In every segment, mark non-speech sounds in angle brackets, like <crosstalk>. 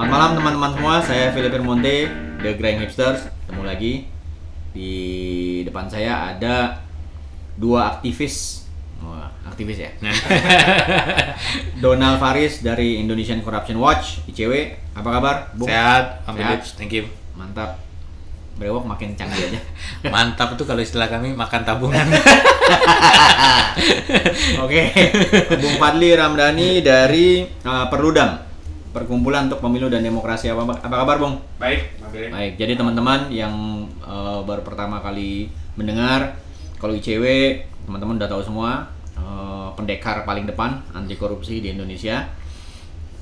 Selamat malam teman-teman semua, saya Philip Monte, The Grand Hipsters. Ketemu lagi di depan saya ada dua aktivis, Wah, aktivis ya. <laughs> Donald Faris dari Indonesian Corruption Watch, ICW. Apa kabar, Bung? Sehat, Om Sehat. Thank you. Mantap. Brewok makin canggih aja. <laughs> Mantap tuh kalau istilah kami makan tabungan. <laughs> Oke, Bung Fadli Ramdhani dari uh, Perludam, Perkumpulan untuk Pemilu dan Demokrasi. Apa, apa kabar, Bung? Baik. Baik, jadi teman-teman yang uh, baru pertama kali mendengar, kalau ICW teman-teman udah tahu semua uh, pendekar paling depan anti korupsi di Indonesia.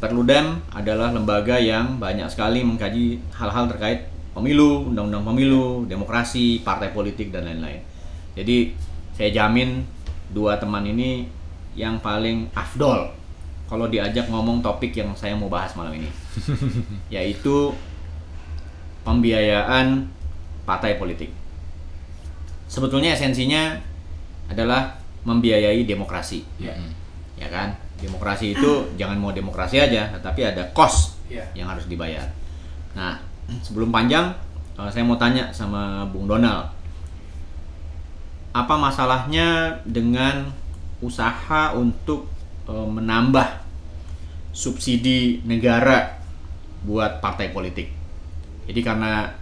Perludem adalah lembaga yang banyak sekali mengkaji hal-hal terkait pemilu, undang-undang pemilu, demokrasi, partai politik dan lain-lain. Jadi saya jamin dua teman ini yang paling afdol kalau diajak ngomong topik yang saya mau bahas malam ini, <laughs> yaitu pembiayaan partai politik. Sebetulnya esensinya adalah membiayai demokrasi, Ya. ya kan? Demokrasi itu <clears throat> jangan mau demokrasi aja, tetapi ada cost Ya. yang harus dibayar. Nah, <clears throat> sebelum panjang, eh, saya mau tanya sama Bung Donald, apa masalahnya dengan usaha untuk eh, menambah subsidi negara buat partai politik? Jadi karena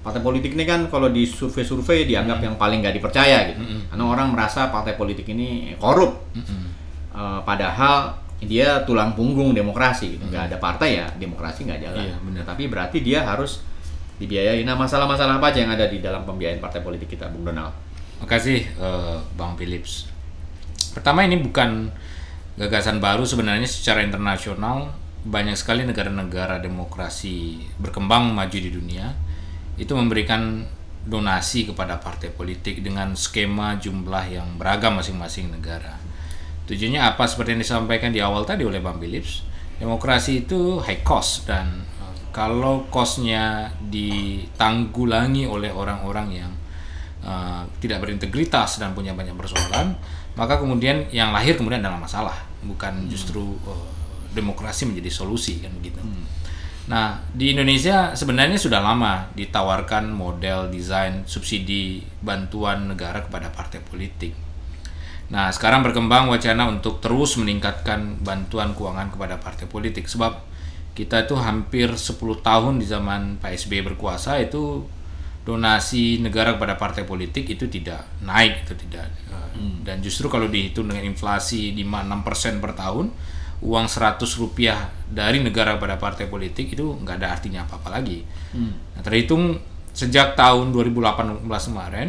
partai politik ini kan kalau di survei-survei dianggap yang paling nggak dipercaya gitu, Mm-mm. karena orang merasa partai politik ini korup. Mm-mm. Eh, padahal dia tulang punggung demokrasi gitu. nggak ada partai ya demokrasi nggak jalan Iya, benar. tapi berarti dia harus dibiayai nah masalah-masalah apa aja yang ada di dalam pembiayaan partai politik kita Bung Donald Makasih eh, Bang Philips. Pertama ini bukan gagasan baru sebenarnya secara internasional banyak sekali negara-negara demokrasi berkembang maju di dunia itu memberikan donasi kepada partai politik dengan skema jumlah yang beragam masing-masing negara. Tujuannya apa seperti yang disampaikan di awal tadi oleh Bang Philips, demokrasi itu high cost dan eh, kalau costnya ditanggulangi oleh orang-orang yang uh, tidak berintegritas dan punya banyak persoalan, maka kemudian yang lahir kemudian adalah masalah, bukan justru uh, demokrasi menjadi solusi kan begitu. Nah, di Indonesia sebenarnya sudah lama ditawarkan model desain subsidi bantuan negara kepada partai politik. Nah, sekarang berkembang wacana untuk terus meningkatkan bantuan keuangan kepada partai politik sebab kita itu hampir 10 tahun di zaman Pak SBY berkuasa itu donasi negara kepada partai politik itu tidak naik itu tidak. Eh, dan justru kalau dihitung dengan inflasi 5-6% per tahun uang 100 rupiah dari negara kepada partai politik itu nggak ada artinya apa-apa lagi. Nah, terhitung sejak tahun 2018 kemarin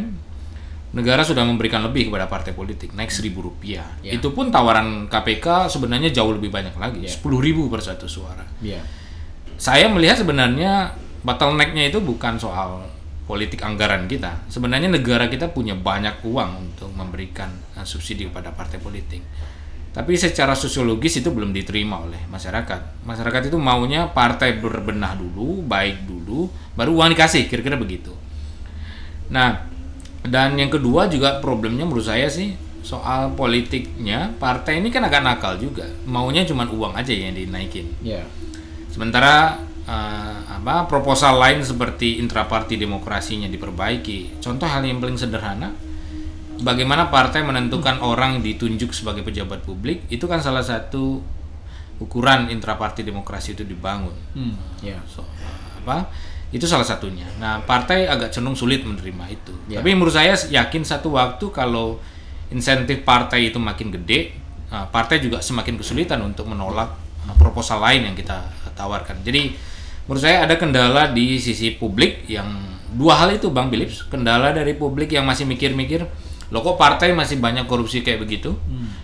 negara sudah memberikan lebih kepada partai politik naik seribu rupiah. Ya. itu pun tawaran KPK sebenarnya jauh lebih banyak lagi Ya. sepuluh ribu per satu suara. Iya saya melihat sebenarnya bottlenecknya itu bukan soal politik anggaran kita sebenarnya negara kita punya banyak uang untuk memberikan uh, subsidi kepada partai politik tapi secara sosiologis itu belum diterima oleh masyarakat masyarakat itu maunya partai berbenah dulu baik dulu baru uang dikasih kira-kira begitu Nah, dan yang kedua juga problemnya menurut saya sih soal politiknya partai ini kan agak nakal juga. Maunya cuma uang aja yang dinaikin. Iya Sementara eh, apa proposal lain seperti intraparti demokrasinya diperbaiki. Contoh hal yang paling sederhana bagaimana partai menentukan orang ditunjuk sebagai pejabat publik itu kan salah satu ukuran intraparti demokrasi itu dibangun. hmm. Iya So, apa itu salah satunya. Nah partai agak cenderung sulit menerima itu. Ya. Tapi menurut saya yakin satu waktu kalau insentif partai itu makin gede, uh, partai juga semakin kesulitan untuk menolak uh, proposal lain yang kita tawarkan. Jadi menurut saya ada kendala di sisi publik yang dua hal itu bang Philips. Kendala dari publik yang masih mikir-mikir, loh kok partai masih banyak korupsi kayak begitu,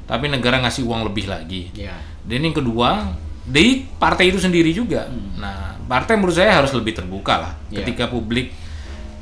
tapi negara ngasih uang lebih lagi. Iya Dan yang kedua, dari partai itu sendiri juga. Nah, partai menurut saya harus lebih terbuka lah. Iya. Ketika publik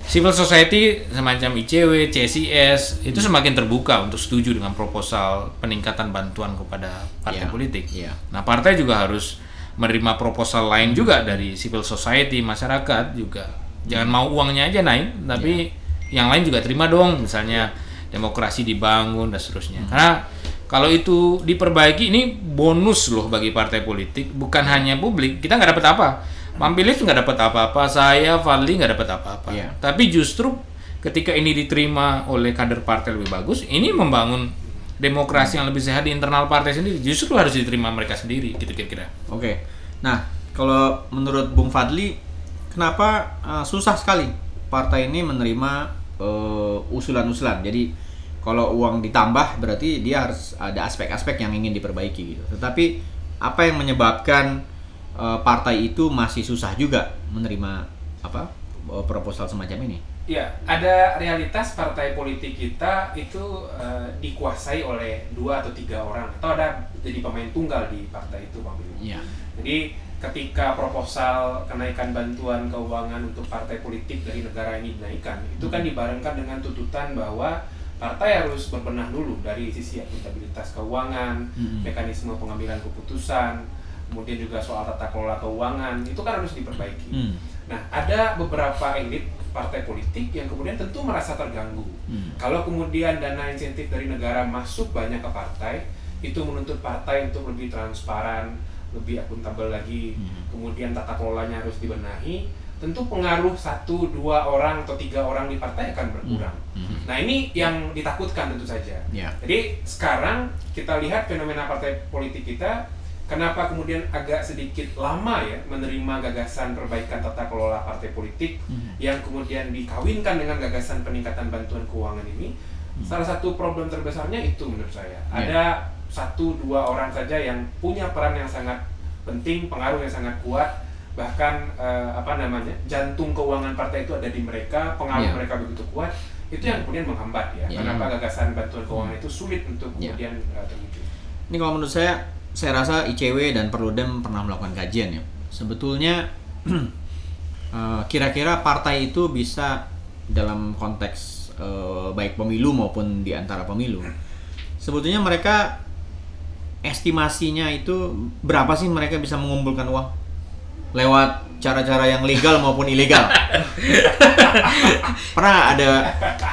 civil society semacam ICW, CSIS itu semakin terbuka untuk setuju dengan proposal peningkatan bantuan kepada partai Iya. politik. Iya. Nah, partai juga harus menerima proposal lain juga dari civil society, masyarakat juga. Jangan mau uangnya aja naik, tapi yang lain juga terima dong, misalnya demokrasi dibangun dan seterusnya. Karena kalau itu diperbaiki ini bonus loh bagi partai politik, bukan hanya publik. Kita nggak dapat apa. Bang Philips nggak dapat apa-apa, saya Fadli nggak dapat apa-apa. Iya. Tapi justru ketika ini diterima oleh kader partai lebih bagus, ini membangun demokrasi yang lebih sehat di internal partai sendiri. Justru harus diterima mereka sendiri, gitu kira-kira. Oke. Nah, kalau menurut Bung Fadli, kenapa uh, susah sekali partai ini menerima uh, usulan-usulan? Jadi kalau uang ditambah berarti dia harus ada aspek-aspek yang ingin diperbaiki gitu. Tetapi apa yang menyebabkan uh, partai itu masih susah juga menerima apa proposal semacam ini? Ya, ada realitas partai politik kita itu eh, dikuasai oleh dua atau tiga orang atau ada jadi pemain tunggal di partai itu, Billy. Iya. Jadi ketika proposal kenaikan bantuan keuangan untuk partai politik dari negara ini dinaikkan, itu kan dibarengkan dengan tuntutan bahwa partai harus berbenah dulu dari sisi akuntabilitas keuangan, Mhm. mekanisme pengambilan keputusan, kemudian juga soal tata kelola keuangan, itu kan harus diperbaiki. Hmm. Nah, ada beberapa elit partai politik yang kemudian tentu merasa terganggu. Hmm. Kalau kemudian dana insentif dari negara masuk banyak ke partai, itu menuntut partai untuk lebih transparan, lebih akuntabel lagi, Hmm. kemudian tata kelolanya harus dibenahi, tentu pengaruh satu, dua orang atau tiga orang di partai akan berkurang. Hmm. Nah ini yang ditakutkan tentu saja. Ya. Jadi sekarang kita lihat fenomena partai politik kita, kenapa kemudian agak sedikit lama ya menerima gagasan perbaikan tata kelola partai politik Hmm. yang kemudian dikawinkan dengan gagasan peningkatan bantuan keuangan ini. Salah satu problem terbesarnya itu menurut saya. Ya. Ada satu dua orang saja yang punya peran yang sangat penting, pengaruh yang sangat kuat, bahkan eh, apa namanya jantung keuangan partai itu ada di mereka, pengaruh Ya. mereka begitu kuat. Itu yang kemudian menghambat ya. Ya. Kenapa gagasan bantuan keuangan itu sulit untuk Ya. kemudian eh, terwujud. Ini kalau menurut saya, saya rasa ICW dan Perludem pernah melakukan kajian ya. Sebetulnya <clears throat> eh, kira-kira partai itu bisa dalam konteks eh, baik pemilu maupun di antara pemilu. Sebetulnya mereka estimasinya itu berapa sih mereka bisa mengumpulkan uang lewat cara-cara yang legal maupun ilegal. <laughs> Pernah ada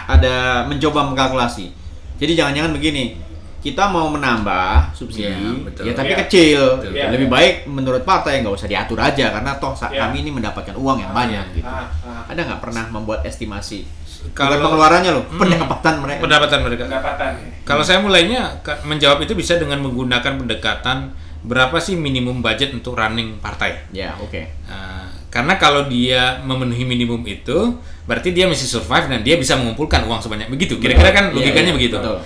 ada mencoba mengkalkulasi. Jadi jangan-jangan begini, kita mau menambah subsidi, Iya, betul. ya tapi Iya. kecil. Betul. Ya, Iya. lebih baik menurut partai nggak usah diatur aja karena toh Iya. kami ini mendapatkan uang yang banyak gitu. Ah, ah. Ada nggak pernah membuat estimasi? Kalau- Bukan pengeluarannya loh, Hmm. pendapatan mereka. Pendapatan mereka. Pendapatan ya. Kalau saya mulainya menjawab itu bisa dengan menggunakan pendekatan berapa sih minimum budget untuk running partai. Ya, oke. Nah, karena kalau dia memenuhi minimum itu, berarti dia masih survive dan dia bisa mengumpulkan uang sebanyak begitu. Kira-kira kan Iya, logikanya iya, begitu. betul.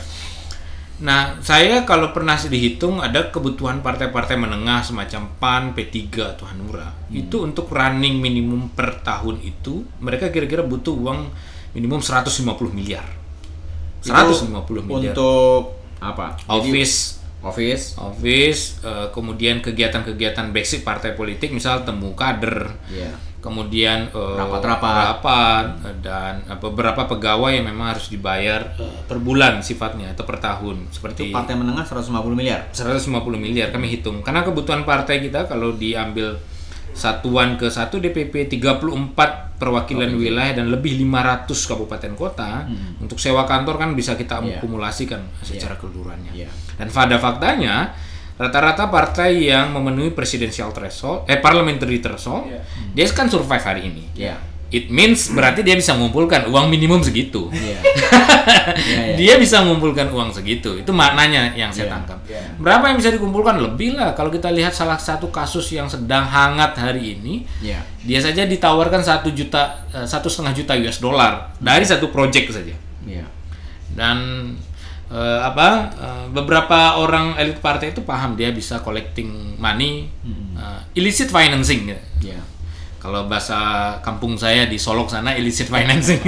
Nah, saya kalau pernah dihitung ada kebutuhan partai-partai menengah semacam PAN, P3 atau Hanura. Hmm. Itu untuk running minimum per tahun itu mereka kira-kira butuh uang minimum 150 miliar. 150 Itu miliar. Untuk apa? Jadi, Office office. office, eh, kemudian kegiatan-kegiatan basic partai politik, misal temu kader, Ya. Kemudian eh, Rapat-rapat. rapat, eh, dan eh, beberapa pegawai yang memang harus dibayar per bulan sifatnya atau per tahun, Itu seperti partai menengah 150 miliar. 150 miliar kami hitung. Karena kebutuhan partai kita kalau diambil satuan ke satu DPP 34 perwakilan wilayah dan lebih 500 kabupaten kota untuk sewa kantor kan bisa kita akumulasikan secara keseluruhannya. Iya. Dan pada faktanya rata-rata partai yang memenuhi presidensial threshold eh parliamentary threshold Iya. dia kan survive hari ini. Ya. It means berarti dia bisa mengumpulkan uang minimum segitu. Iya. <laughs> Iya, iya. Dia bisa mengumpulkan uang segitu. Itu maknanya yang saya Iya. tangkap. Iya. Berapa yang bisa dikumpulkan? Lebih lah. Kalau kita lihat salah satu kasus yang sedang hangat hari ini, Iya. dia saja ditawarkan satu juta, eh, satu setengah juta US dollar dari satu project saja. Iya. Dan eh, apa? eh, beberapa orang elit partai itu paham dia bisa collecting money, eh, illicit financing. ya. Iya. Kalau bahasa kampung saya di Solok sana illicit financing. <laughs>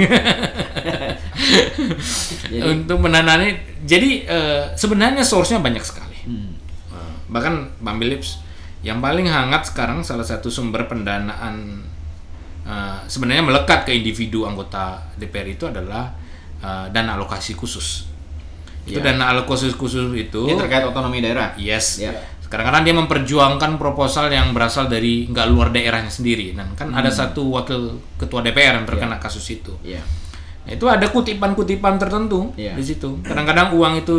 Jadi- Untuk menanani, jadi eh, sebenarnya source-nya banyak sekali. Hmm. Eh, bahkan Bang Philips yang paling hangat sekarang salah satu sumber pendanaan eh, sebenarnya melekat ke individu anggota DPR itu adalah eh, dana alokasi khusus. Itu Ya. dana alokasi khusus itu Ini terkait otonomi daerah. Yes. Ya. Kadang-kadang dia memperjuangkan proposal yang berasal dari nggak luar daerahnya sendiri. Dan kan ada satu wakil ketua DPR yang terkena kasus itu. Iya. Nah, itu ada kutipan-kutipan tertentu Iya. di situ. Kadang-kadang uang itu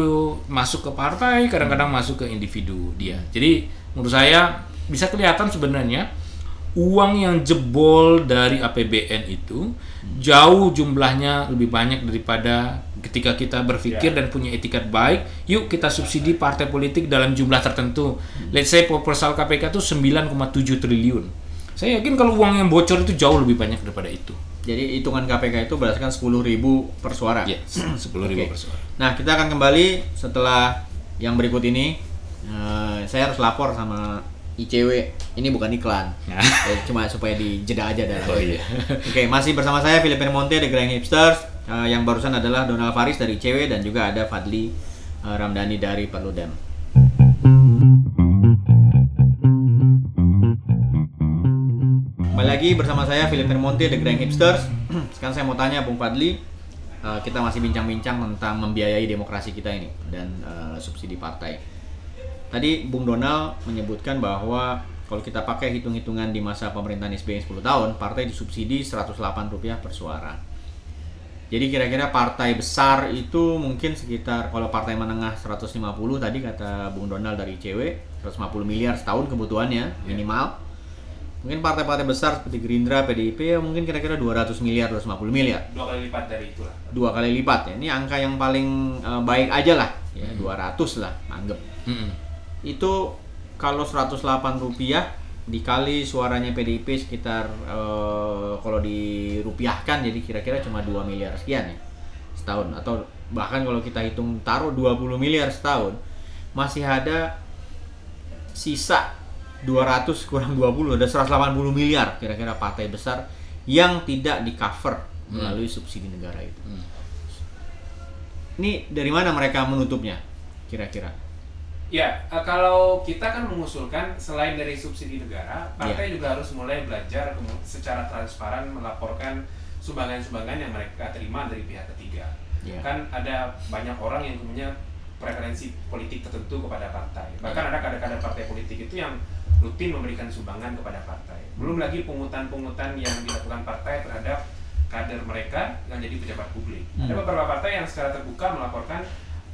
masuk ke partai, kadang-kadang masuk ke individu dia. Jadi menurut saya bisa kelihatan sebenarnya uang yang jebol dari APBN itu jauh jumlahnya lebih banyak daripada ketika kita berpikir dan punya etikat baik, yuk kita subsidi partai politik dalam jumlah tertentu. Let's say proposal KPK itu 9,7 triliun. Saya yakin kalau uang yang bocor itu jauh lebih banyak daripada itu. Jadi hitungan KPK itu berdasarkan 10.000 per suara. 10 <clears throat> ribu Oke. per suara. Nah, kita akan kembali setelah yang berikut ini. Eh, saya harus lapor sama ICW. Ini bukan iklan. Ya. Eh, cuma supaya dijeda aja dah. Oh, iya. <laughs> Oke, masih bersama saya Filipin Monte The Grand Hipsters. Eh, yang barusan adalah Donald Faris dari ICW dan juga ada Fadli eh, Ramdhani dari Perludem. Kembali lagi bersama saya Philip Monte The Grand Hipsters. <clears throat> Sekarang saya mau tanya Bung Fadli, eh, kita masih bincang-bincang tentang membiayai demokrasi kita ini dan eh, subsidi partai. Tadi Bung Donald menyebutkan bahwa kalau kita pakai hitung-hitungan di masa pemerintahan SBY 10 tahun, partai disubsidi 108 rupiah per suara. Jadi kira-kira partai besar itu mungkin sekitar kalau partai menengah 150 tadi kata Bung Donald dari ICW 150 miliar setahun kebutuhannya minimal. Mungkin partai-partai besar seperti Gerindra, PDIP ya mungkin kira-kira 200 miliar, 250 miliar. dua kali lipat dari itulah Dua kali lipat ya. Ini angka yang paling eh, baik aja lah ya, 200 lah anggap. Mm-mm. Itu kalau 108 rupiah dikali suaranya PDIP sekitar eh, kalau dirupiahkan jadi kira-kira cuma 2 miliar sekian ya setahun atau bahkan kalau kita hitung taruh 20 miliar setahun masih ada sisa 200 kurang 20 ada 180 miliar kira-kira partai besar yang tidak di cover melalui subsidi negara itu. Hmm. Ini dari mana mereka menutupnya kira-kira? Ya, eh, kalau kita kan mengusulkan selain dari subsidi negara, partai juga harus mulai belajar secara transparan melaporkan sumbangan-sumbangan yang mereka terima dari pihak ketiga. Ya. Kan ada banyak orang yang punya preferensi politik tertentu kepada partai. Bahkan ada kader-kader partai politik itu yang rutin memberikan sumbangan kepada partai. Belum lagi pungutan-pungutan yang dilakukan partai terhadap kader mereka yang jadi pejabat publik. Ada Hmm. beberapa partai yang secara terbuka melaporkan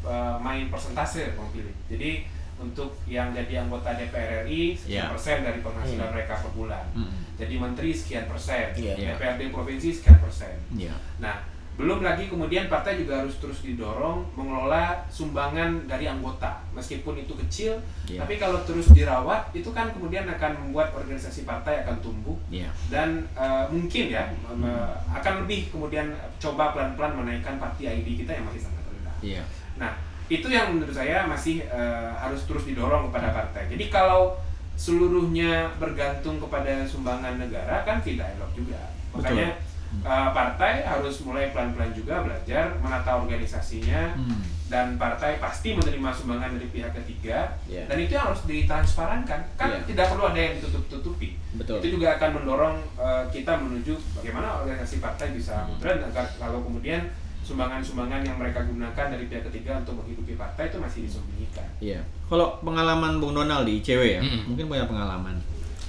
uh, main persentase Bang Philip. Jadi untuk yang jadi anggota DPR RI sekian Ya. persen dari penghasilan Hmm. mereka per bulan. Hmm. Jadi menteri sekian persen, Iya. DPRD provinsi sekian persen. Ya. Nah, belum lagi kemudian partai juga harus terus didorong mengelola sumbangan dari anggota. Meskipun itu kecil, Iya. tapi kalau terus dirawat itu kan kemudian akan membuat organisasi partai akan tumbuh Ya. dan uh, mungkin ya um, uh, akan lebih kemudian coba pelan-pelan menaikkan parti ID kita yang masih sangat rendah. Iya. Nah, itu yang menurut saya masih eh, harus terus didorong kepada partai. Jadi kalau seluruhnya bergantung kepada sumbangan negara kan tidak elok juga. Makanya eh, partai harus mulai pelan-pelan juga belajar menata organisasinya Hmm. dan partai pasti menerima sumbangan dari pihak ketiga Iya. dan itu harus ditransparankan. Kan Iya. tidak perlu ada yang ditutup-tutupi. Itu juga akan mendorong eh, kita menuju bagaimana organisasi partai bisa Hmm. agar kalau kemudian sumbangan-sumbangan yang mereka gunakan dari pihak ketiga untuk menghidupi partai itu masih disembunyikan. Iya. Kalau pengalaman Bung Donald di ICW ya, Mm-mm. mungkin punya pengalaman.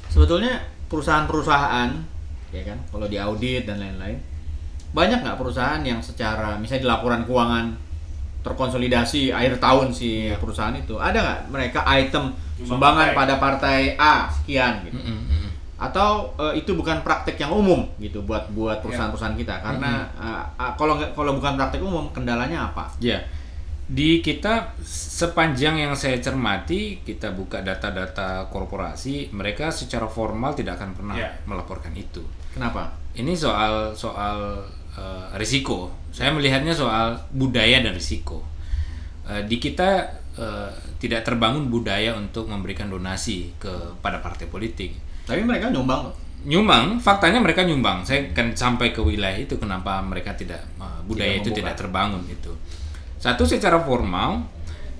Sebetulnya perusahaan-perusahaan, ya kan, kalau di audit dan lain-lain, banyak nggak perusahaan yang secara misalnya di laporan keuangan terkonsolidasi akhir tahun si perusahaan itu, ada nggak mereka item sumbangan pada partai A sekian gitu? Mm-mm, mm-mm. Atau eh, itu bukan praktek yang umum gitu buat buat perusahaan-perusahaan kita karena eh, ah, kalau nggak kalau bukan praktek umum kendalanya apa? Ya, di kita sepanjang yang saya cermati, kita buka data-data korporasi, mereka secara formal tidak akan pernah Ya. melaporkan itu. Kenapa? Ini soal soal eh, risiko. Saya melihatnya soal budaya dan risiko. Eh, di kita eh, tidak terbangun budaya untuk memberikan donasi kepada partai politik. Tapi mereka nyumbang. Nyumbang, faktanya mereka nyumbang. Saya kan sampai ke wilayah itu kenapa mereka tidak eh, budaya Tidak itu membuka. tidak terbangun itu. Satu secara formal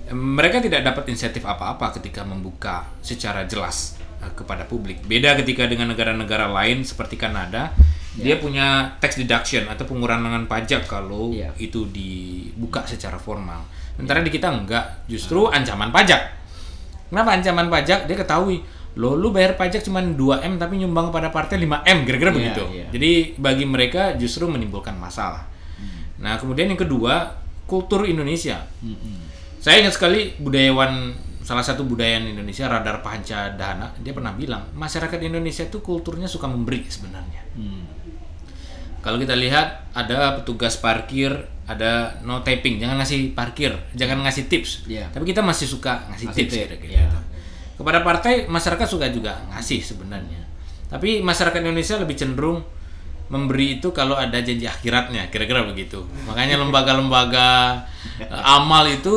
eh, mereka tidak dapat insentif apa-apa ketika membuka secara jelas eh, kepada publik. Beda ketika dengan negara-negara lain seperti Kanada, dia punya tax deduction atau pengurangan pajak kalau Iya. itu dibuka secara formal. Sementara di kita enggak, justru ancaman pajak. Kenapa ancaman pajak? Dia ketahui, lo lu bayar pajak cuma 2M tapi nyumbang kepada partai 5M, kira-kira Iya, begitu. iya. Jadi bagi mereka justru menimbulkan masalah. Nah, kemudian yang kedua, kultur Indonesia. Mm-mm. Saya ingat sekali budayawan salah satu budaya Indonesia radar panca dana dia pernah bilang masyarakat Indonesia itu kulturnya suka memberi sebenarnya Hmm. kalau kita lihat ada petugas parkir ada no taping jangan ngasih parkir jangan ngasih tips Iya. tapi kita masih suka ngasih, Ngasih tips iya. gitu. Kepada partai masyarakat suka juga ngasih sebenarnya. Tapi masyarakat Indonesia lebih cenderung memberi itu kalau ada janji akhiratnya kira-kira begitu. Makanya lembaga-lembaga eh, amal itu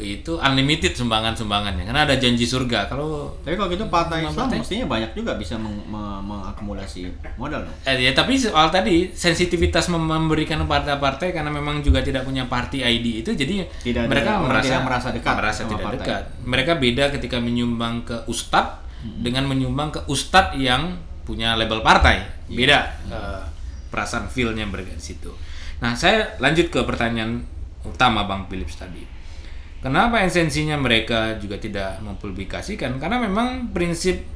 itu unlimited sumbangan-sumbangannya karena ada janji surga kalau Tapi kalau gitu partai Islam partai- mestinya banyak juga bisa meng- me- mengakumulasi modal. Eh, ya tapi soal tadi sensitivitas mem- memberikan partai-partai karena memang juga tidak punya party ID itu jadi Tidak ada- mereka orang merasa tidak merasa dekat merasa tidak partai. dekat. Mereka beda ketika menyumbang ke ustadz dengan menyumbang ke ustadz yang punya label partai. Beda eh, perasaan feel-nya mereka di situ. Nah, saya lanjut ke pertanyaan utama Bang Philips tadi. Kenapa esensinya mereka juga tidak mempublikasikan? Karena memang prinsip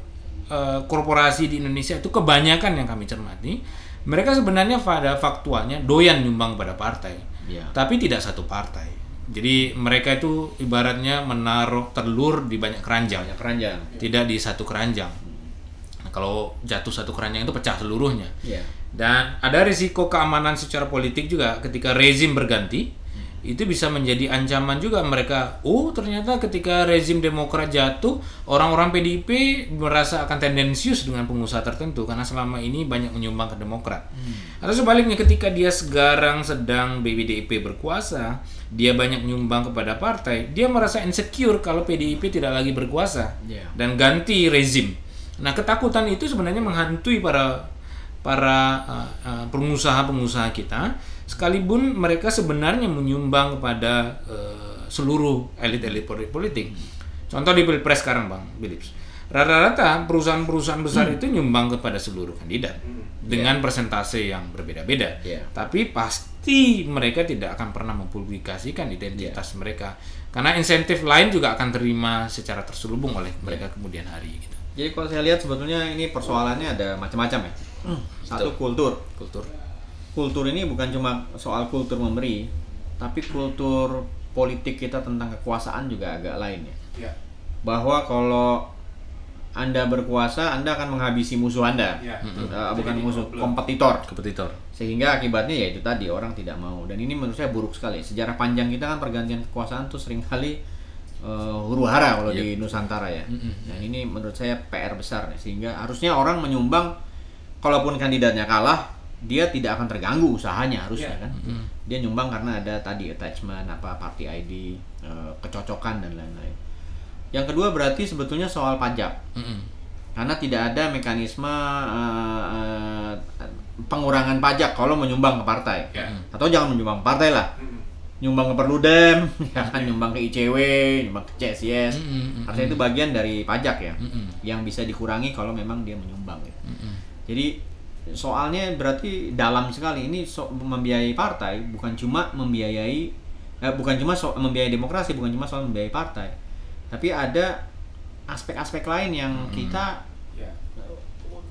eh, korporasi di Indonesia itu kebanyakan yang kami cermati, mereka sebenarnya pada faktualnya doyan nyumbang pada partai, Iya. tapi tidak satu partai. Jadi mereka itu ibaratnya menaruh telur di banyak keranjang, Banyak keranjang. tidak di satu keranjang. Nah, kalau jatuh satu keranjang itu pecah seluruhnya. Iya. Dan ada risiko keamanan secara politik juga ketika rezim berganti itu bisa menjadi ancaman juga mereka. Oh ternyata ketika rezim Demokrat jatuh orang-orang PDIP merasa akan tendensius dengan pengusaha tertentu karena selama ini banyak menyumbang ke Demokrat. Atau sebaliknya ketika dia sekarang sedang PDIP berkuasa dia banyak menyumbang kepada partai dia merasa insecure kalau PDIP tidak lagi berkuasa Iya. dan ganti rezim. Nah ketakutan itu sebenarnya menghantui para para uh, uh, pengusaha-pengusaha kita, sekalipun mereka sebenarnya menyumbang kepada uh, seluruh elit-elit poli- politik. Contoh di pilpres sekarang, bang Philips, rata-rata perusahaan-perusahaan besar itu nyumbang kepada seluruh kandidat dengan persentase yang berbeda-beda. Iya. Tapi pasti mereka tidak akan pernah mempublikasikan identitas mereka, karena insentif lain juga akan terima secara terselubung oleh mereka kemudian hari. Gitu. Jadi kalau saya lihat sebetulnya ini persoalannya ada macam-macam ya. Satu kultur. Kultur. Kultur ini bukan cuma soal kultur memberi, tapi kultur politik kita tentang kekuasaan juga agak lain ya. Ya. Bahwa kalau anda berkuasa, Anda akan menghabisi musuh Anda, Ya. Eh, bukan Jadi musuh, problem. kompetitor. kompetitor. Sehingga akibatnya ya itu tadi orang tidak mau. Dan ini menurut saya buruk sekali. Sejarah panjang kita kan pergantian kekuasaan tuh sering kali eh, huru hara kalau di Nusantara ya. Dan ini menurut saya PR besar nih. Sehingga harusnya orang menyumbang, kalaupun kandidatnya kalah, dia tidak akan terganggu usahanya harusnya Iya. kan. Dia nyumbang karena ada tadi attachment apa party ID, eh, kecocokan dan lain-lain. Yang kedua berarti sebetulnya soal pajak Mm-mm. karena tidak ada mekanisme eh, eh, pengurangan pajak kalau menyumbang ke partai Ya. atau jangan menyumbang ke partai lah Mm. nyumbang ke Perludem <laughs> ya kan nyumbang ke ICW nyumbang ke CSIS Mm, mm, mm, harusnya itu bagian dari pajak ya yang bisa dikurangi kalau memang dia menyumbang gitu. Mm-mm. jadi soalnya berarti dalam sekali ini so- membiayai partai bukan cuma membiayai eh, bukan cuma so- membiayai demokrasi bukan cuma soal membiayai partai tapi ada aspek-aspek lain yang kita Ya.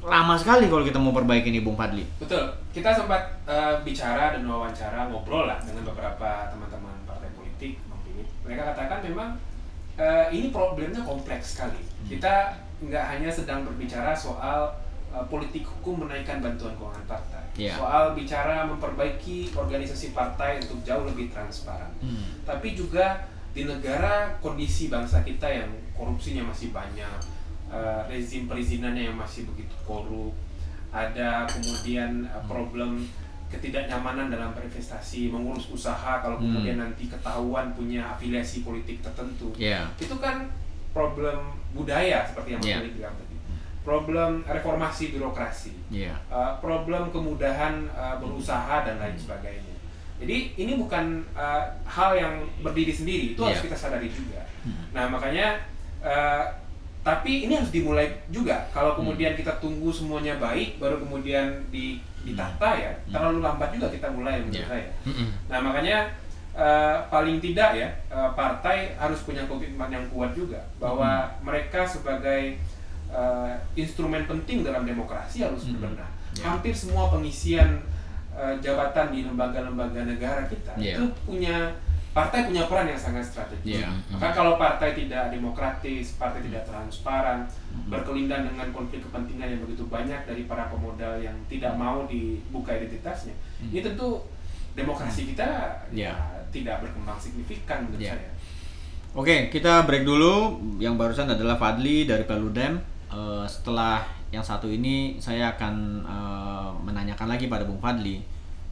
lama sekali kalau kita mau perbaiki ini Bung Fadli. Betul. Kita sempat eh, bicara dan wawancara ngobrol lah dengan beberapa teman-teman partai politik. Mereka katakan memang eh, ini problemnya kompleks sekali. Kita nggak hanya sedang berbicara soal eh, politik hukum menaikkan bantuan keuangan partai, Iya. soal bicara memperbaiki organisasi partai untuk jauh lebih transparan. Tapi juga di negara kondisi bangsa kita yang korupsinya masih banyak, eh, rezim perizinannya yang masih begitu korup, ada kemudian eh, problem ketidaknyamanan dalam berinvestasi, mengurus usaha kalau Hmm. kemudian nanti ketahuan punya afiliasi politik tertentu. Iya. Itu kan problem budaya seperti yang Mas Iya. Philip bilang tadi. Problem reformasi birokrasi Iya. uh, problem kemudahan uh, berusaha dan lain sebagainya. Jadi ini bukan uh, hal yang berdiri sendiri, itu harus Iya. kita sadari juga. Nah makanya, uh, tapi ini harus dimulai juga. Kalau kemudian kita tunggu semuanya baik, baru kemudian di, ditata ya, terlalu lambat juga kita mulai menurut Iya. saya. Mm-mm. Nah makanya uh, paling tidak ya uh, partai harus punya komitmen yang kuat juga bahwa mereka sebagai uh, instrumen penting dalam demokrasi harus Hmm. berbenah. Ya. Hampir semua pengisian uh, jabatan di lembaga-lembaga negara kita Ya. itu punya partai punya peran yang sangat strategis. Iya. Maka kalau partai tidak demokratis, partai tidak transparan, Hmm. berkelindan dengan konflik kepentingan yang begitu banyak dari para pemodal yang tidak mau dibuka identitasnya, Hmm. ini tentu demokrasi kita Iya. ya, tidak berkembang signifikan menurut Iya. saya. Oke, kita break dulu. Yang barusan adalah Fadli dari Peludem. Eh, setelah yang satu ini, saya akan eh, menanyakan lagi pada Bung Fadli.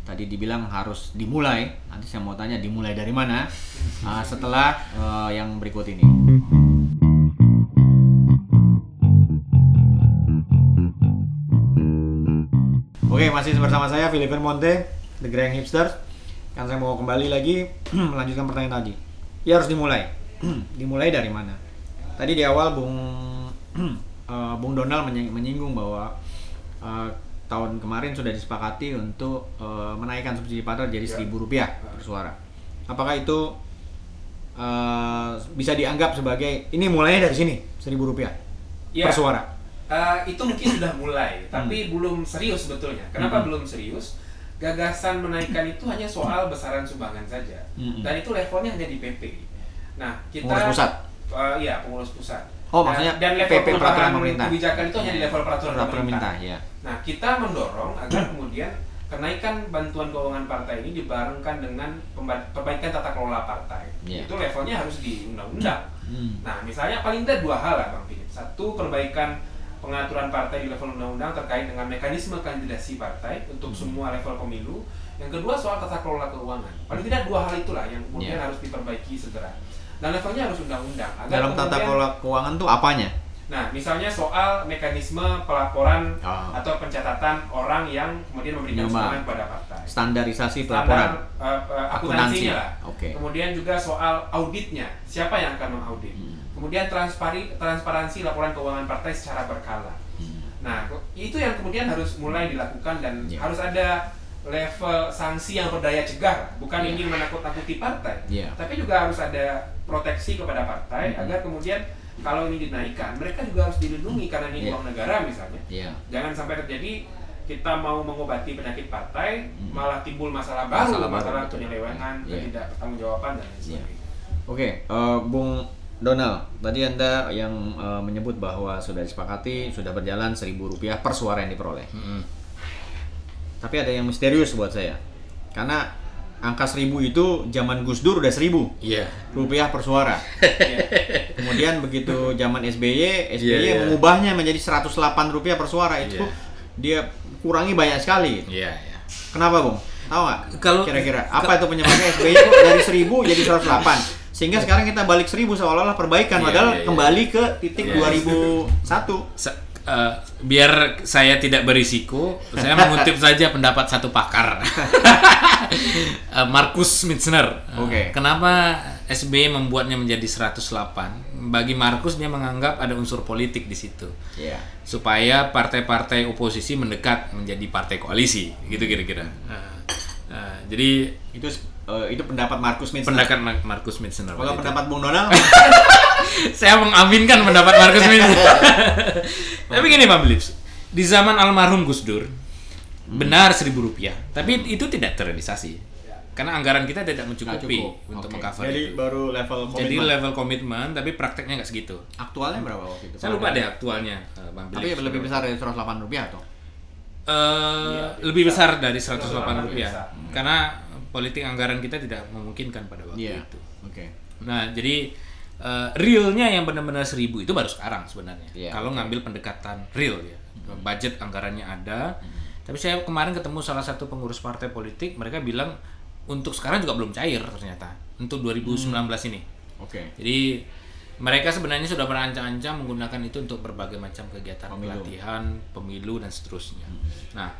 Tadi dibilang harus dimulai. Nanti saya mau tanya dimulai dari mana. Ah, setelah eh, yang berikut ini. Oke, masih bersama saya Filipin Monte, The Grand Hipsters. Kan saya mau kembali lagi <clears throat> melanjutkan pertanyaan tadi. Ya harus dimulai. <clears throat> dimulai dari mana? Tadi di awal Bung <clears throat> eh, Bung Donald menying- menyinggung bahwa eh, tahun kemarin sudah disepakati untuk eh, menaikkan subsidi partai jadi Ya. seribu rupiah per suara. Apakah itu eh, bisa dianggap sebagai ini mulainya dari sini seribu rupiah Ya. per suara? Eh, itu mungkin sudah mulai, Hmm. tapi belum serius sebetulnya. Kenapa belum serius? Gagasan menaikkan itu hanya soal besaran sumbangan saja, Hmm. dan itu levelnya hanya di PP. Nah, kita Pengurus pusat? Eh, iya, pengurus pusat. Oh, Dan- maksudnya dan level PP peraturan pemerintah. kebijakan itu hanya di level peraturan pemerintah. pemerintah, ya. Nah, kita mendorong agar kemudian kenaikan bantuan keuangan partai ini dibarengkan dengan perbaikan tata kelola partai. Iya. Itu levelnya harus di undang-undang. Hmm. Nah, misalnya paling tidak dua hal lah Bang Philip. Satu, perbaikan pengaturan partai di level undang-undang terkait dengan mekanisme kandidasi partai untuk Hmm. semua level pemilu. Yang kedua soal tata kelola keuangan. Paling tidak dua hal itulah yang kemudian Iya. harus diperbaiki segera. Dan levelnya harus undang-undang. Dalam tata kemudian- kelola keuangan tuh apanya? Nah, misalnya soal mekanisme pelaporan Oh. atau pencatatan orang yang kemudian memberikan sumbangan kepada partai. Standarisasi Standar pelaporan. uh, uh, Akuntansi. akuntansinya lah. Oke. Kemudian juga soal auditnya, siapa yang akan mengaudit. Hmm. Kemudian transpari, transparansi laporan keuangan partai secara berkala. Hmm. Nah, itu yang kemudian harus mulai dilakukan dan Ya. harus ada level sanksi yang berdaya cegah, bukan Ya. ingin menakut-nakuti partai, Ya. tapi juga harus ada proteksi kepada partai Hmm. agar kemudian kalau ini dinaikkan, mereka juga harus dilindungi karena ini Ya. uang negara misalnya. Iya. Jangan sampai terjadi kita mau mengobati penyakit partai, Hmm. malah timbul masalah baru, Masalah masalah, penyelewengan, Ya. ketidakpertanggungjawaban dan lain Iya. sebagainya. Oke, eh, Bung Donald, tadi Anda yang eh, menyebut bahwa sudah disepakati, sudah berjalan seribu rupiah per suara yang diperoleh. Mm-mm. Tapi ada yang misterius buat saya. Karena angka seribu itu zaman Gus Dur udah seribu Iya. rupiah per suara. Iya. <laughs> Kemudian begitu zaman SBY, SBY Iya, iya. mengubahnya menjadi 108 rupiah per suara. Itu Iya. dia kurangi banyak sekali. Iya, iya. Kenapa, Bung? Tahu nggak? Kalau- kira-kira apa itu penyebabnya SBY kok dari 1000 jadi 108? Sehingga sekarang kita balik 1000 seolah-olah perbaikan Iya, padahal iya, iya. kembali ke titik Iya. 2001. Eh, biar saya tidak berisiko, saya mengutip <laughs> saja pendapat satu pakar, <laughs> Eh, Markus Mitzner. Eh, Oke. Kenapa SBY membuatnya menjadi 108? Bagi Markus dia menganggap ada unsur politik di situ, Iya. supaya partai-partai oposisi mendekat menjadi partai koalisi, gitu kira-kira. Eh, eh, jadi Itu eh, itu pendapat Markus Mitzner. pendapat Ma- Markus Mitzner. Kalau pendapat Bung Donald, <laughs> saya mengaminkan pendapat Markus Mitzner. <laughs> tapi gini Pak Blips, di zaman almarhum Gus Dur benar seribu rupiah, tapi itu tidak terrealisasi karena anggaran kita tidak mencukupi cukup. untuk Oke. mengcover Jadi itu. baru level komitmen. Jadi level komitmen, tapi prakteknya nggak segitu. aktualnya berapa waktu itu? Saya lupa deh aktualnya, eh, Bang Tapi lebih besar dari 108 rupiah atau? Eh, Iya, lebih bisa. besar dari 108 108 rupiah, bisa. karena politik anggaran kita tidak memungkinkan pada waktu Iya. itu. Oke. Nah, jadi eh, realnya yang benar-benar seribu itu baru sekarang sebenarnya. Iya, Kalau oke. ngambil pendekatan real ya, budget anggarannya ada. Tapi saya kemarin ketemu salah satu pengurus partai politik, mereka bilang untuk sekarang juga belum cair ternyata untuk 2019 ini. Oke. Jadi mereka sebenarnya sudah berancang-ancang menggunakan itu untuk berbagai macam kegiatan Pemilu. pelatihan, pemilu dan seterusnya. Nah,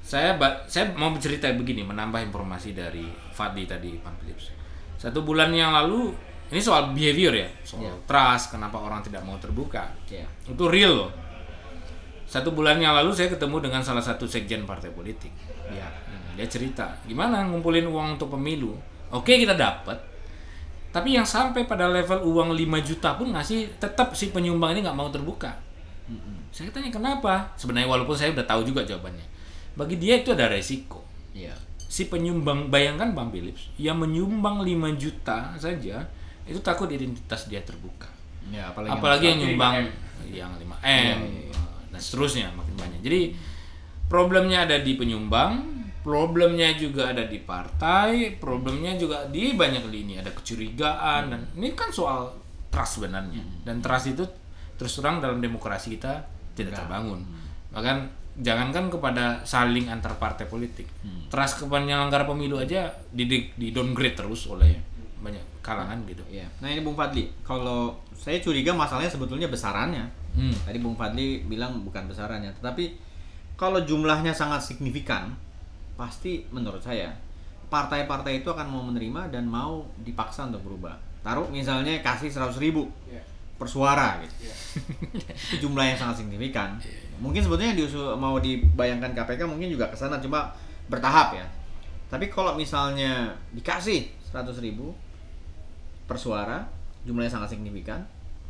saya saya mau bercerita begini, menambah informasi dari Fadli tadi, Pak Philips. Satu bulan yang lalu, ini soal behavior ya, soal Iya. trust, kenapa orang tidak mau terbuka. Iya. Itu real loh. Satu bulan yang lalu saya ketemu dengan salah satu sekjen partai politik. Iya. Hmm, Dia cerita, gimana ngumpulin uang untuk pemilu? Oke kita dapat, tapi yang sampai pada level uang 5 juta pun ngasih tetap si penyumbang ini nggak mau terbuka. Saya tanya kenapa? Sebenarnya walaupun saya udah tahu juga jawabannya. Bagi dia itu ada resiko. Iya. si penyumbang bayangkan Bang Philips yang menyumbang 5 juta saja itu takut identitas dia terbuka. Ya, apalagi, Apalagi yang lima nyumbang yang 5 M Iya, iya. dan seterusnya makin banyak. Jadi problemnya ada di penyumbang, problemnya juga ada di partai, problemnya juga di banyak lini ada kecurigaan dan ini kan soal trust sebenarnya. Dan trust itu terus terang dalam demokrasi kita tidak terbangun. Bahkan jangankan kepada saling antar partai politik. Trust ke penyelenggara pemilu aja di di downgrade terus oleh banyak kalangan gitu. Iya. Nah ini Bung Fadli, kalau saya curiga masalahnya sebetulnya besarannya. Hmm. Tadi Bung Fadli bilang bukan besarannya, tetapi kalau jumlahnya sangat signifikan, pasti menurut saya partai-partai itu akan mau menerima dan mau dipaksa untuk berubah. Taruh misalnya kasih 100 ribu Ya. per suara gitu. Ya. itu <laughs> jumlah yang sangat signifikan. Mungkin sebetulnya diusul, mau dibayangkan KPK mungkin juga ke sana cuma bertahap ya. Tapi kalau misalnya dikasih 100 ribu per suara, jumlahnya sangat signifikan.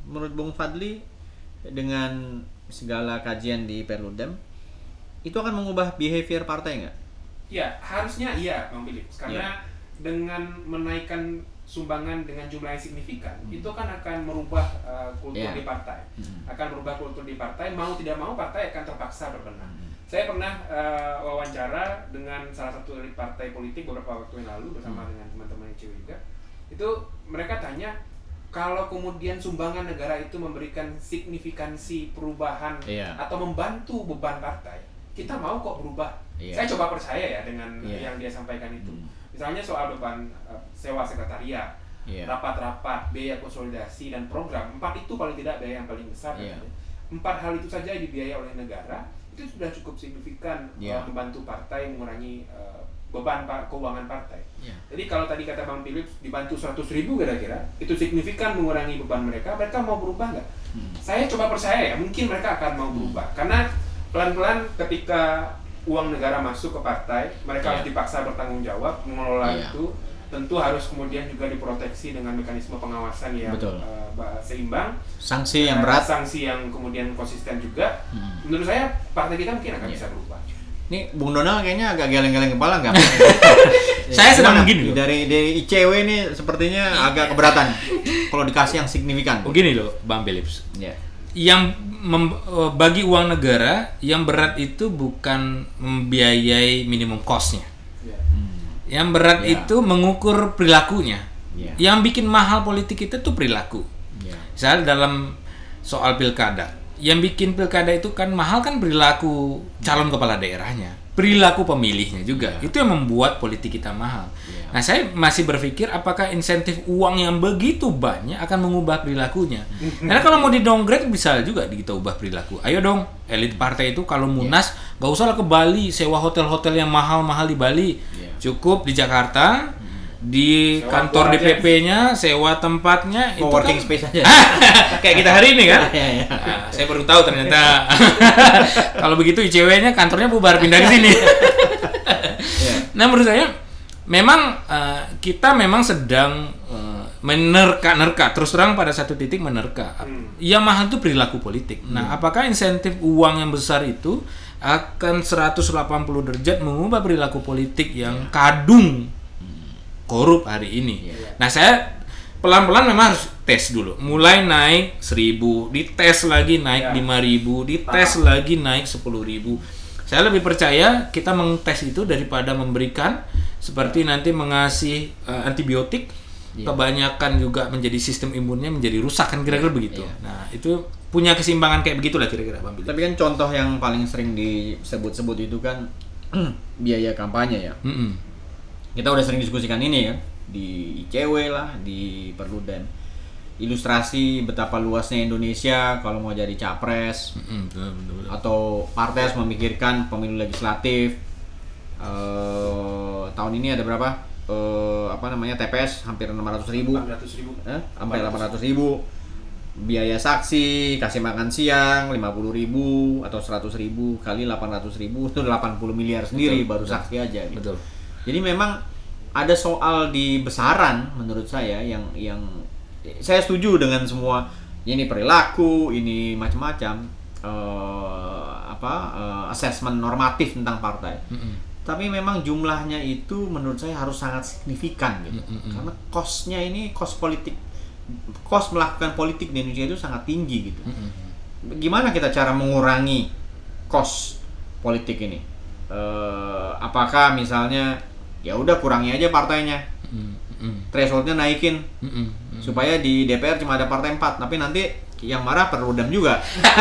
Menurut Bung Fadli dengan segala kajian di Perludem itu akan mengubah behavior partai nggak? Ya, harusnya iya, Bang Philips. Karena dengan menaikkan sumbangan dengan jumlah yang signifikan, itu kan akan merubah uh, kultur Iya. di partai. Hmm. Akan merubah kultur di partai, mau tidak mau partai akan terpaksa berbenah. Saya pernah uh, wawancara dengan salah satu elit partai politik beberapa waktu yang lalu bersama dengan teman-teman ICW juga. Itu mereka tanya kalau kemudian sumbangan negara itu memberikan signifikansi perubahan Iya. atau membantu beban partai, kita mau kok berubah. Iya. Saya coba percaya ya dengan Iya. yang dia sampaikan itu. Hmm. Misalnya soal beban uh, sewa sekretariat, Iya. rapat-rapat, biaya konsolidasi dan program. Empat itu paling tidak biaya yang paling besar. Iya. katanya. Empat hal itu saja dibiayai oleh negara itu sudah cukup signifikan uh, Iya. membantu partai mengurangi uh, beban pa- keuangan partai. Iya. Jadi kalau tadi kata Bang Philips dibantu 100 ribu kira-kira, itu signifikan mengurangi beban mereka, mereka mau berubah nggak? Hmm. Saya coba percaya ya, mungkin mereka akan mau berubah. Karena pelan-pelan ketika uang negara masuk ke partai, mereka Iya. harus dipaksa bertanggung jawab mengelola Iya. itu. Tentu harus kemudian juga diproteksi dengan mekanisme pengawasan yang Betul. ba- seimbang, Sanksi yang berat. sanksi yang kemudian konsisten juga. Hmm. Menurut saya partai kita mungkin akan Iya. bisa berubah. Nih Bung Donald kayaknya agak geleng-geleng kepala nggak? <laughs> Saya sedang begini loh. Dari dari ICW ini sepertinya agak keberatan kalau dikasih yang signifikan. Begini loh, Bang Philips. Ya. Yang mem- eh, bagi uang negara yang berat itu bukan membiayai minimum costnya. Ya. Yang berat Ya. itu mengukur perilakunya. Ya. Yang bikin mahal politik itu tuh perilaku. Ya. Misal dalam soal pilkada, yang bikin pilkada itu kan mahal kan perilaku calon kepala daerahnya, perilaku pemilihnya juga. Ya. Itu yang membuat politik kita mahal. Ya. Nah, saya masih berpikir apakah insentif uang yang begitu banyak akan mengubah perilakunya. Karena kalau mau di downgrade bisa juga kita ubah perilaku. Ayo dong, elit partai itu kalau munas nggak usah lah ke Bali sewa hotel-hotel yang mahal-mahal di Bali. Iya. Cukup di Jakarta, di Sewa kantor. DPP-nya, sewa tempatnya itu Co-working kan- space aja. <laughs> kayak kita hari ini kan. <laughs> Iya, iya. Nah, saya baru tahu ternyata <laughs> kalau begitu ICW-nya kantornya bubar pindah ke sini. Iya. nah menurut saya memang eh, kita memang sedang eh, menerka-nerka terus terang pada satu titik menerka. Hmm. Yang mahal itu perilaku politik. Hmm. Nah, apakah insentif uang yang besar itu akan 180 derajat mengubah perilaku politik yang kadung korup hari ini. Iya. Nah, saya pelan-pelan memang harus tes dulu. Mulai naik 1000, dites lagi naik Ya. 5000, dites lagi naik 10000. Saya lebih percaya kita mengtes itu daripada memberikan seperti nanti mengasih eh, antibiotik Iya. kebanyakan juga menjadi sistem imunnya menjadi rusak kan kira-kira begitu. Iya. Nah, itu punya keseimbangan kayak begitulah kira-kira Bang Billy. Tapi kan contoh yang paling sering disebut-sebut itu kan <clears throat> biaya kampanye ya. Mm-mm. Kita udah sering diskusikan ini ya di ICW lah, di Perludem. Ilustrasi betapa luasnya Indonesia kalau mau jadi capres Mm-mm, betul, betul, betul. atau partai harus memikirkan pemilu legislatif. Eh, tahun ini ada berapa? Eh, apa namanya TPS hampir 600 ribu. 400 ribu. Eh, sampai 800 ribu biaya saksi kasih makan siang 50 ribu atau 100 ribu kali 800 ribu itu 80 miliar sendiri Betul, baru betul. saksi aja gitu. Betul. Jadi memang ada soal di besaran menurut saya yang yang saya setuju dengan semua ini perilaku ini macam-macam eh, apa eh, assessment normatif tentang partai Mm-mm. tapi memang jumlahnya itu menurut saya harus sangat signifikan gitu. Karena kosnya ini kos politik, kos melakukan politik di Indonesia itu sangat tinggi gitu. Gimana kita cara mengurangi kos politik ini? Eh, apakah misalnya ya udah kurangi aja partainya, thresholdnya naikin. Supaya di DPR cuma ada partai 4 tapi nanti yang marah perludem juga.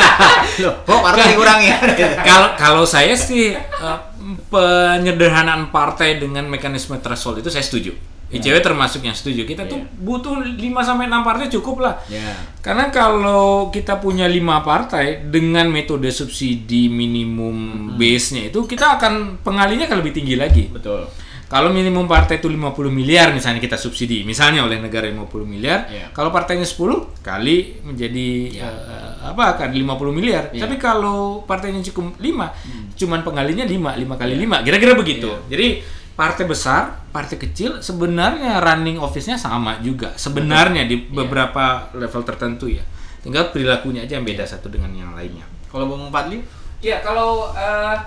<laughs> Loh kok partai dikurangi? <laughs> Kalau kalau saya sih eh, penyederhanaan partai dengan mekanisme threshold itu saya setuju. ICW termasuk yang setuju. Kita tuh Iya. butuh 5 sampai 6 partai cukup lah. ya. Karena kalau kita punya lima partai dengan metode subsidi minimum base-nya itu kita akan pengalinya akan lebih tinggi lagi. betul Kalau minimum partai itu 50 miliar misalnya kita subsidi, misalnya oleh negara 50 miliar, Iya. kalau partainya 10 kali menjadi eh, apa kan 50 miliar. Iya. Tapi kalau partainya cukup 5, cuman pengalinya 5, 5 kali 5, kira-kira begitu. Jadi partai besar, partai kecil sebenarnya running office-nya sama juga sebenarnya di beberapa level tertentu ya. Tinggal perilakunya aja yang beda satu dengan yang lainnya. kalau Bung Fadli Ya kalau eh,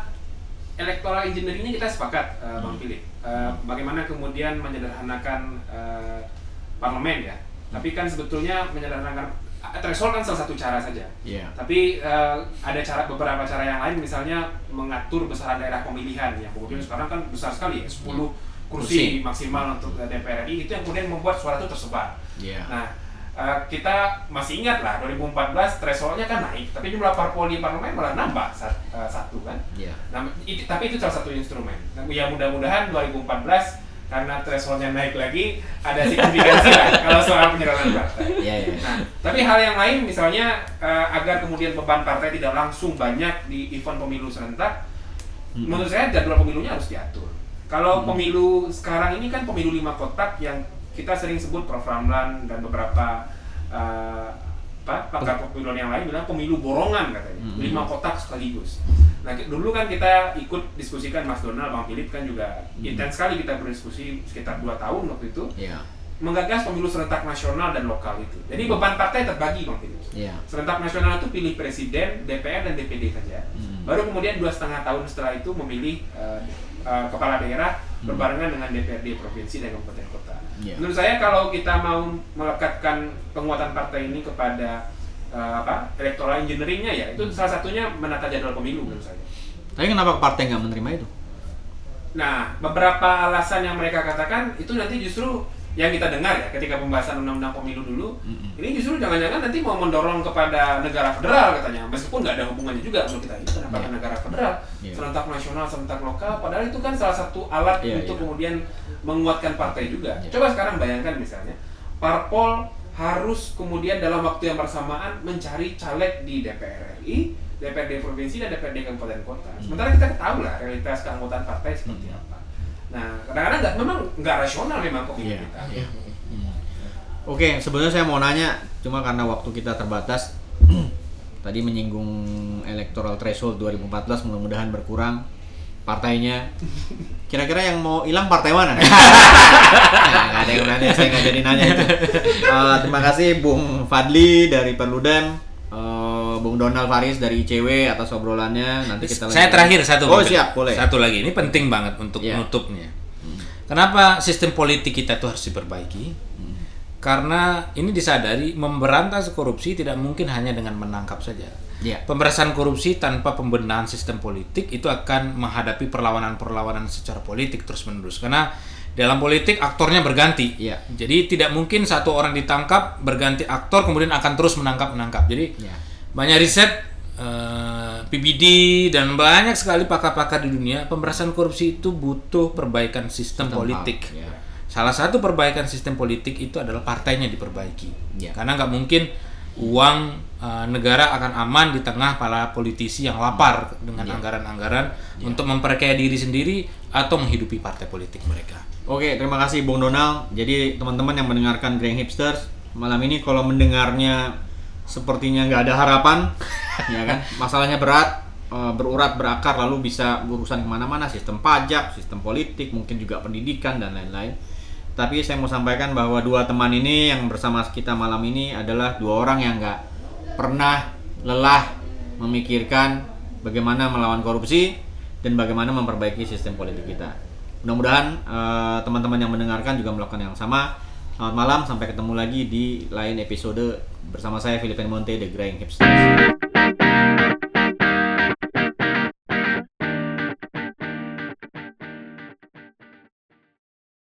electoral engineering-nya kita sepakat, eh, Bang Philip. Eh, bagaimana kemudian menyederhanakan eh, parlemen ya. Tapi kan sebetulnya menyederhanakan eh, threshold kan salah satu cara saja. Iya. Tapi eh, ada cara beberapa cara yang lain, misalnya mengatur besaran daerah pemilihan ya. Kemudian sekarang kan besar sekali ya, 10 kursi, Kursi. maksimal untuk DPR RI itu yang kemudian membuat suara itu tersebar. Iya. Nah, eh, kita masih ingat lah 2014 thresholdnya kan naik, tapi jumlah parpol di parlemen malah nambah sat- eh, satu kan. Iya. Nah, itu, tapi itu salah satu instrumen. Nah, ya mudah-mudahan 2014 karena thresholdnya naik lagi ada signifikansi lah <laughs> kalau soal penyerahan partai. Iya, iya. Nah, tapi hal yang lain misalnya eh, agar kemudian beban partai tidak langsung banyak di event pemilu serentak, menurut saya jadwal pemilunya harus diatur. Kalau pemilu sekarang ini kan pemilu lima kotak yang kita sering sebut Prof Ramlan dan beberapa eh, apa pakar pemiluan yang lain bilang pemilu borongan katanya, Hmm. lima kotak sekaligus. Nah dulu kan kita ikut diskusikan Mas Donald, Bang Philip kan juga intens sekali kita berdiskusi sekitar dua tahun waktu itu Iya. menggagas pemilu serentak nasional dan lokal itu. Jadi beban partai terbagi Bang Philip. Iya. Serentak nasional itu pilih presiden, DPR dan DPD saja. Hmm. Baru kemudian dua setengah tahun setelah itu memilih eh, eh, kepala daerah berbarengan dengan DPRD provinsi dan kabupaten kota. Iya. Menurut saya kalau kita mau melekatkan penguatan partai ini kepada eh, apa electoral engineeringnya ya itu salah satunya menata jadwal pemilu menurut saya. Tapi kenapa partai nggak menerima itu? Nah, beberapa alasan yang mereka katakan itu nanti justru yang kita dengar ya ketika pembahasan undang-undang pemilu dulu, Mm-mm. ini justru jangan-jangan nanti mau mendorong kepada negara federal katanya, meskipun nggak ada hubungannya juga menurut kita ini kenapa Iya. ke negara federal, Iya. serentak nasional, serentak lokal, padahal itu kan salah satu alat Iya, untuk iya. kemudian menguatkan partai juga. Iya. Coba sekarang bayangkan misalnya, parpol harus kemudian dalam waktu yang bersamaan mencari caleg di DPR RI, DPRD provinsi dan DPRD kabupaten kota. Hmm. Sementara kita tahu lah realitas keanggotaan partai seperti Hmm. apa. Nah, kadang-kadang nggak memang nggak rasional memang pemilu Iya. kita. iya. Oke, sebenarnya saya mau nanya, cuma karena waktu kita terbatas, <clears throat> tadi menyinggung electoral threshold 2014 mudah-mudahan berkurang partainya. Kira-kira yang mau hilang partai mana? <laughs> nah, nggak ada yang nanya, saya nggak jadi nanya itu. <laughs> Eh, terima kasih Bung Fadli dari Perludem, Bung Donald Faris dari ICW atas obrolannya. Nanti kita Saya terakhir satu. Oh siap, boleh. Satu lagi, ini penting banget untuk Iya. menutupnya. Kenapa sistem politik kita itu harus diperbaiki? Karena ini disadari memberantas korupsi tidak mungkin hanya dengan menangkap saja. Iya. Pemberantasan korupsi tanpa pembenahan sistem politik itu akan menghadapi perlawanan-perlawanan secara politik terus-menerus. Karena dalam politik aktornya berganti. Iya. Jadi tidak mungkin satu orang ditangkap berganti aktor kemudian akan terus menangkap-menangkap. Jadi Iya. Banyak riset eh, PBD dan banyak sekali pakar-pakar di dunia pemberantasan korupsi itu butuh perbaikan sistem, Sistem politik. ya. Salah satu perbaikan sistem politik itu adalah partainya diperbaiki. Ya. Karena nggak mungkin uang eh, negara akan aman di tengah para politisi yang lapar dengan Ya. anggaran-anggaran untuk memperkaya diri sendiri atau menghidupi partai politik mereka. Oke, terima kasih Bung Donald. Jadi teman-teman yang mendengarkan Grand Hipsters malam ini kalau mendengarnya sepertinya nggak ada harapan, ya kan? Masalahnya berat, eh, berurat berakar lalu bisa urusan ke mana-mana, sistem pajak, sistem politik, mungkin juga pendidikan dan lain-lain. Tapi saya mau sampaikan bahwa dua teman ini yang bersama kita malam ini adalah dua orang yang nggak pernah lelah memikirkan bagaimana melawan korupsi dan bagaimana memperbaiki sistem politik kita. Mudah-mudahan eh, teman-teman yang mendengarkan juga melakukan yang sama. Selamat malam, sampai ketemu lagi di lain episode bersama saya Filipen Monte The Grand Hipsters.